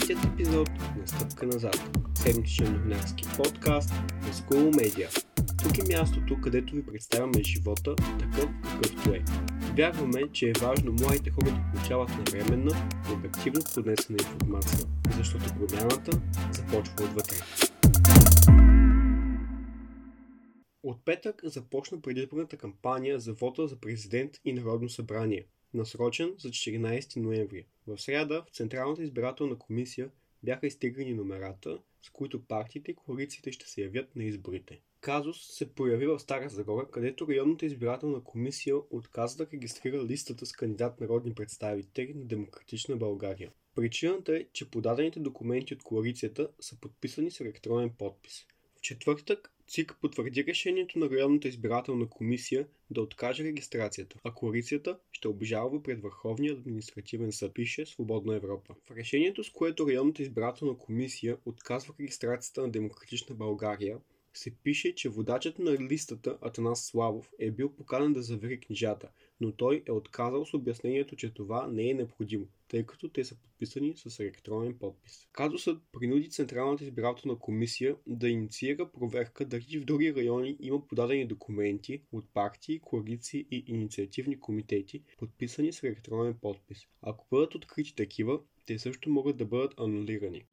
Петият епизод на Стъпка назад. Седмичен новинарски подкаст на School Media. Тук е мястото, където ви представяме живота такъв какъвто е. Вярваме, че е важно младите хора да получават навременна и обективно поднесена информация, защото промяната започва отвътре. От петък започна предизборната кампания за вота за президент и народно събрание, насрочен за 14 ноември. В среда в Централната избирателна комисия бяха изтеглени номерата, с които партиите и коалициите ще се явят на изборите. Казус се появи в Стара Загора, където районната избирателна комисия отказа да регистрира листата с кандидат народни представители на Демократична България. Причината е, че подадените документи от коалицията са подписани с електронен подпис. В четвъртък ЦИК потвърди решението на районната избирателна комисия да откаже регистрацията, а коалицията ще обжалва пред Върховния административен съд, пише Свободна Европа. В решението, с което районната избирателна комисия отказва регистрацията на Демократична България, се пише, че водачът на листата Атанас Славов е бил поканен да завери книжата, но той е отказал с обяснението, че това не е необходимо, тъй като те са подписани с електронен подпис. Казусът принуди Централната избирателна комисия да инициира проверка дали в други райони има подадени документи от партии, коалиции и инициативни комитети, подписани с електронен подпис. Ако бъдат открити такива, те също могат да бъдат анулирани.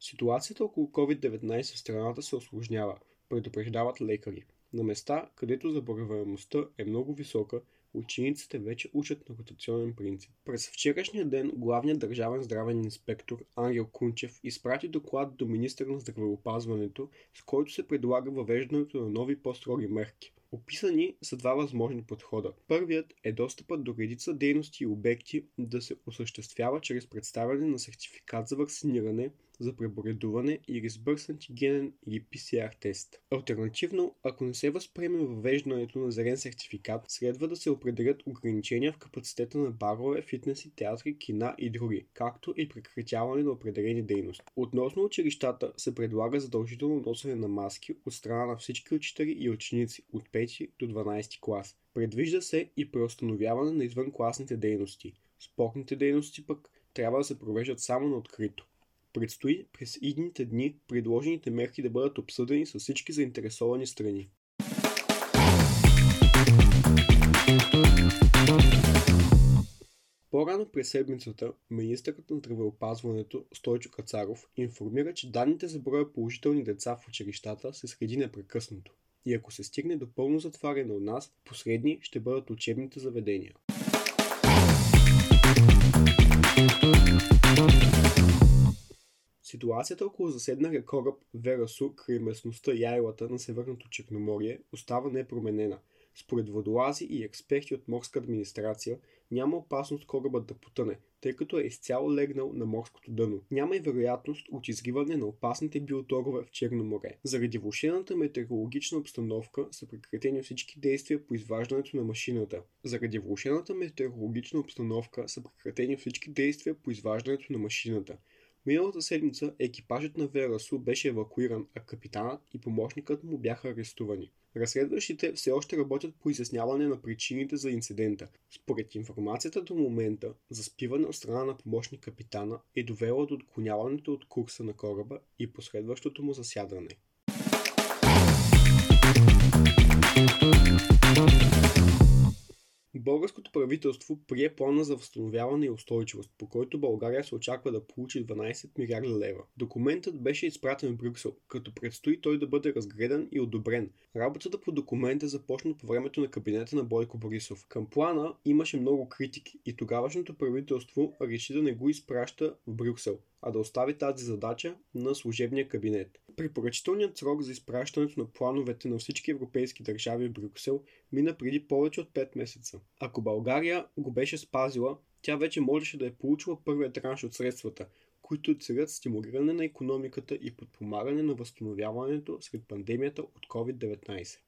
Ситуацията около COVID-19 в страната се осложнява, предупреждават лекари. На места, където заболеваемостта е много висока, учениците вече учат на ротационен принцип. През вчерашния ден главният държавен здравен инспектор Ангел Кунчев изпрати доклад до министър на здравеопазването, с който се предлага въвеждането на нови по-строги мерки. Описани са два възможни подхода. Първият е достъпът до редица дейности и обекти да се осъществява чрез представяне на сертификат за вакциниране, за преборедуване или с бърз антигенен или PCR тест. Альтернативно, ако не се възприеме въвеждането на зелен сертификат, следва да се определят ограничения в капацитета на барове, фитнеси, театри, кина и други, както и прекратяване на определени дейности. Относно училищата се предлага задължително носене на маски от страна на всички учители и ученици от 5 до 12 клас. Предвижда се и преустановяване на извънкласните дейности. Спортните дейности пък трябва да се провеждат само на открито. Предстои през идните дни предложените мерки да бъдат обсъдени с всички заинтересовани страни. По-рано през седмицата, министърът на здравеопазването Стойчо Кацаров информира, че данните за броя положителни деца в училищата се следи непрекъснато. И ако се стигне до пълно затваряне от нас, последни ще бъдат учебните заведения. Ситуацията около заседналия кораб Верасу край местността Яйлата на Северното Черноморие остава непроменена. Според водолази и експерти от морска администрация няма опасност корабът да потъне, тъй като е изцяло легнал на морското дъно. Няма и вероятност от изгриване на опасните биоторове в Черно море. Заради влушената метеорологична обстановка са прекратени всички действия по изваждането на машината. Заради влушената метеорологична обстановка са прекратени всички действия по изваждането на машината. Миналата седмица екипажът на Верасу беше евакуиран, а капитанът и помощникът му бяха арестувани. Разследващите все още работят по изясняване на причините за инцидента. Според информацията до момента, заспиване от страна на помощник капитана е довело до отклоняването от курса на кораба и последващото му засядане. Българското правителство прие плана за възстановяване и устойчивост, по който България се очаква да получи 12 милиарда лева. Документът беше изпратен в Брюксел, като предстои той да бъде разгледан и одобрен. Работата по документа започна по времето на кабинета на Бойко Борисов. Към плана имаше много критики и тогавашното правителство реши да не го изпраща в Брюксел, а да остави тази задача на служебния кабинет. Препоръчителният срок за изпращането на плановете на всички европейски държави в Брюксел мина преди повече от 5 месеца. Ако България го беше спазила, тя вече можеше да е получила първият транш от средствата, които целят стимулиране на економиката и подпомагане на възстановяването след пандемията от COVID-19.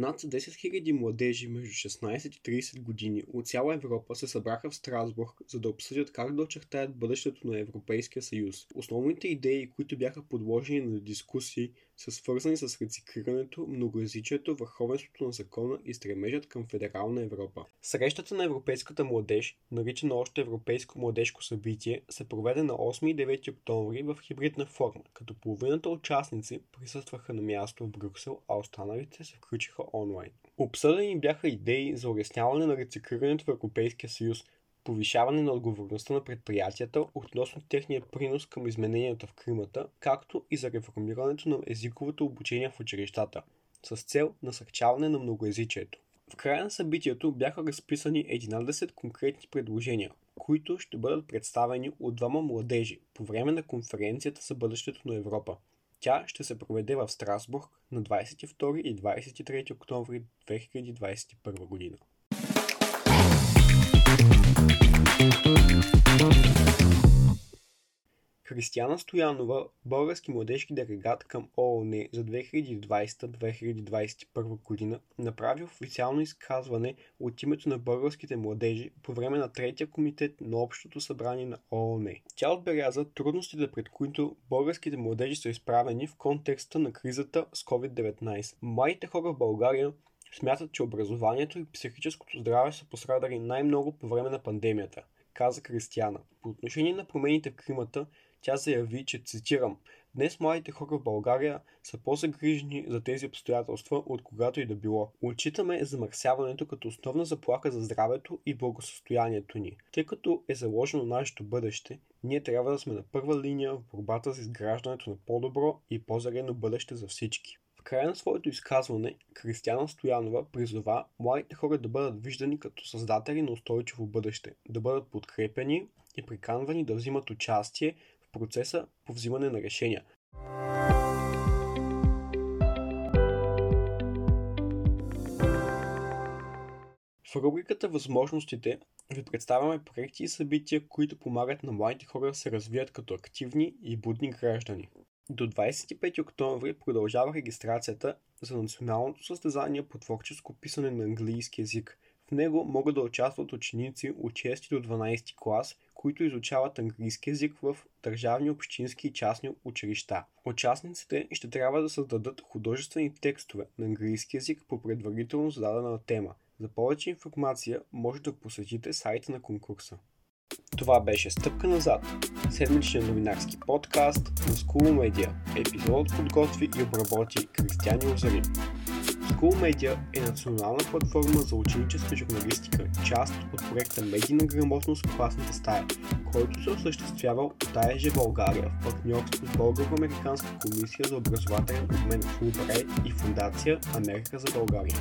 Над 10 000 младежи между 16 и 30 години от цяла Европа се събраха в Страсбург, за да обсъдят как да очертаят бъдещето на Европейския съюз. Основните идеи, които бяха подложени на дискусии, са свързани с рециклирането, многоязичието, върховенството на закона и стремежът към федерална Европа. Срещата на европейската младеж, наричана още Европейско младежко събитие, се проведе на 8 и 9 октомври в хибридна форма, като половината участници присъстваха на място в Брюксел, а останалите се включиха онлайн. Обсъдени бяха идеи за улесняване на рециклирането в Европейския съюз, повишаване на отговорността на предприятията относно техния принос към измененията в климата, както и за реформирането на езиковото обучение в училищата, с цел насърчаване на многоязичието. В края на събитието бяха разписани 11 конкретни предложения, които ще бъдат представени от двама младежи по време на конференцията за бъдещето на Европа. Тя ще се проведе в Страсбург на 22 и 23 октомври 2021 година. Християна Стоянова, български младежки делегат към ООН за 2020-2021 година, направи официално изказване от името на българските младежи по време на третия комитет на Общото събрание на ООН. Тя отбеляза трудностите, пред които българските младежи са изправени в контекста на кризата с COVID-19. Младите хора в България смятат, че образованието и психическото здраве са пострадали най-много по време на пандемията, каза Кристияна. По отношение на промените в климата, тя заяви, че цитирам Днес младите хора в България са по-загрижени за тези обстоятелства от когато и да било. Отчитаме замърсяването като основна заплаха за здравето и благосостоянието ни. Тъй като е заложено нашето бъдеще, ние трябва да сме на първа линия в борбата за изграждането на по-добро и по-зарено бъдеще за всички. В края на своето изказване Кристияна Стоянова призова младите хора да бъдат виждани като създатели на устойчиво бъдеще, да бъдат подкрепени и приканвани да взимат участие в процеса по взимане на решения. В рубриката Възможностите ви представяме проекти и събития, които помагат на младите хора да се развият като активни и будни граждани. До 25 октомври продължава регистрацията за националното състезание по творческо писане на английски язик. В него могат да участват ученици от 6 до 12 клас, които изучават английски язик в държавни, общински и частни училища. Участниците ще трябва да създадат художествени текстове на английски язик по предварително зададена тема. За повече информация може да посетите сайта на конкурса. Това беше Стъпка назад, седмичен новинарски подкаст на School Media. Епизодът подготви и обработи Кристиан Озари. School Media е национална платформа за ученическа журналистика, част от проекта Медийна грамотност в класната стая, който се осъществява от АЕЖ България в партньорство с Българо-Американска комисия за образователен обмен в Улбрайт и Фундация Америка за България.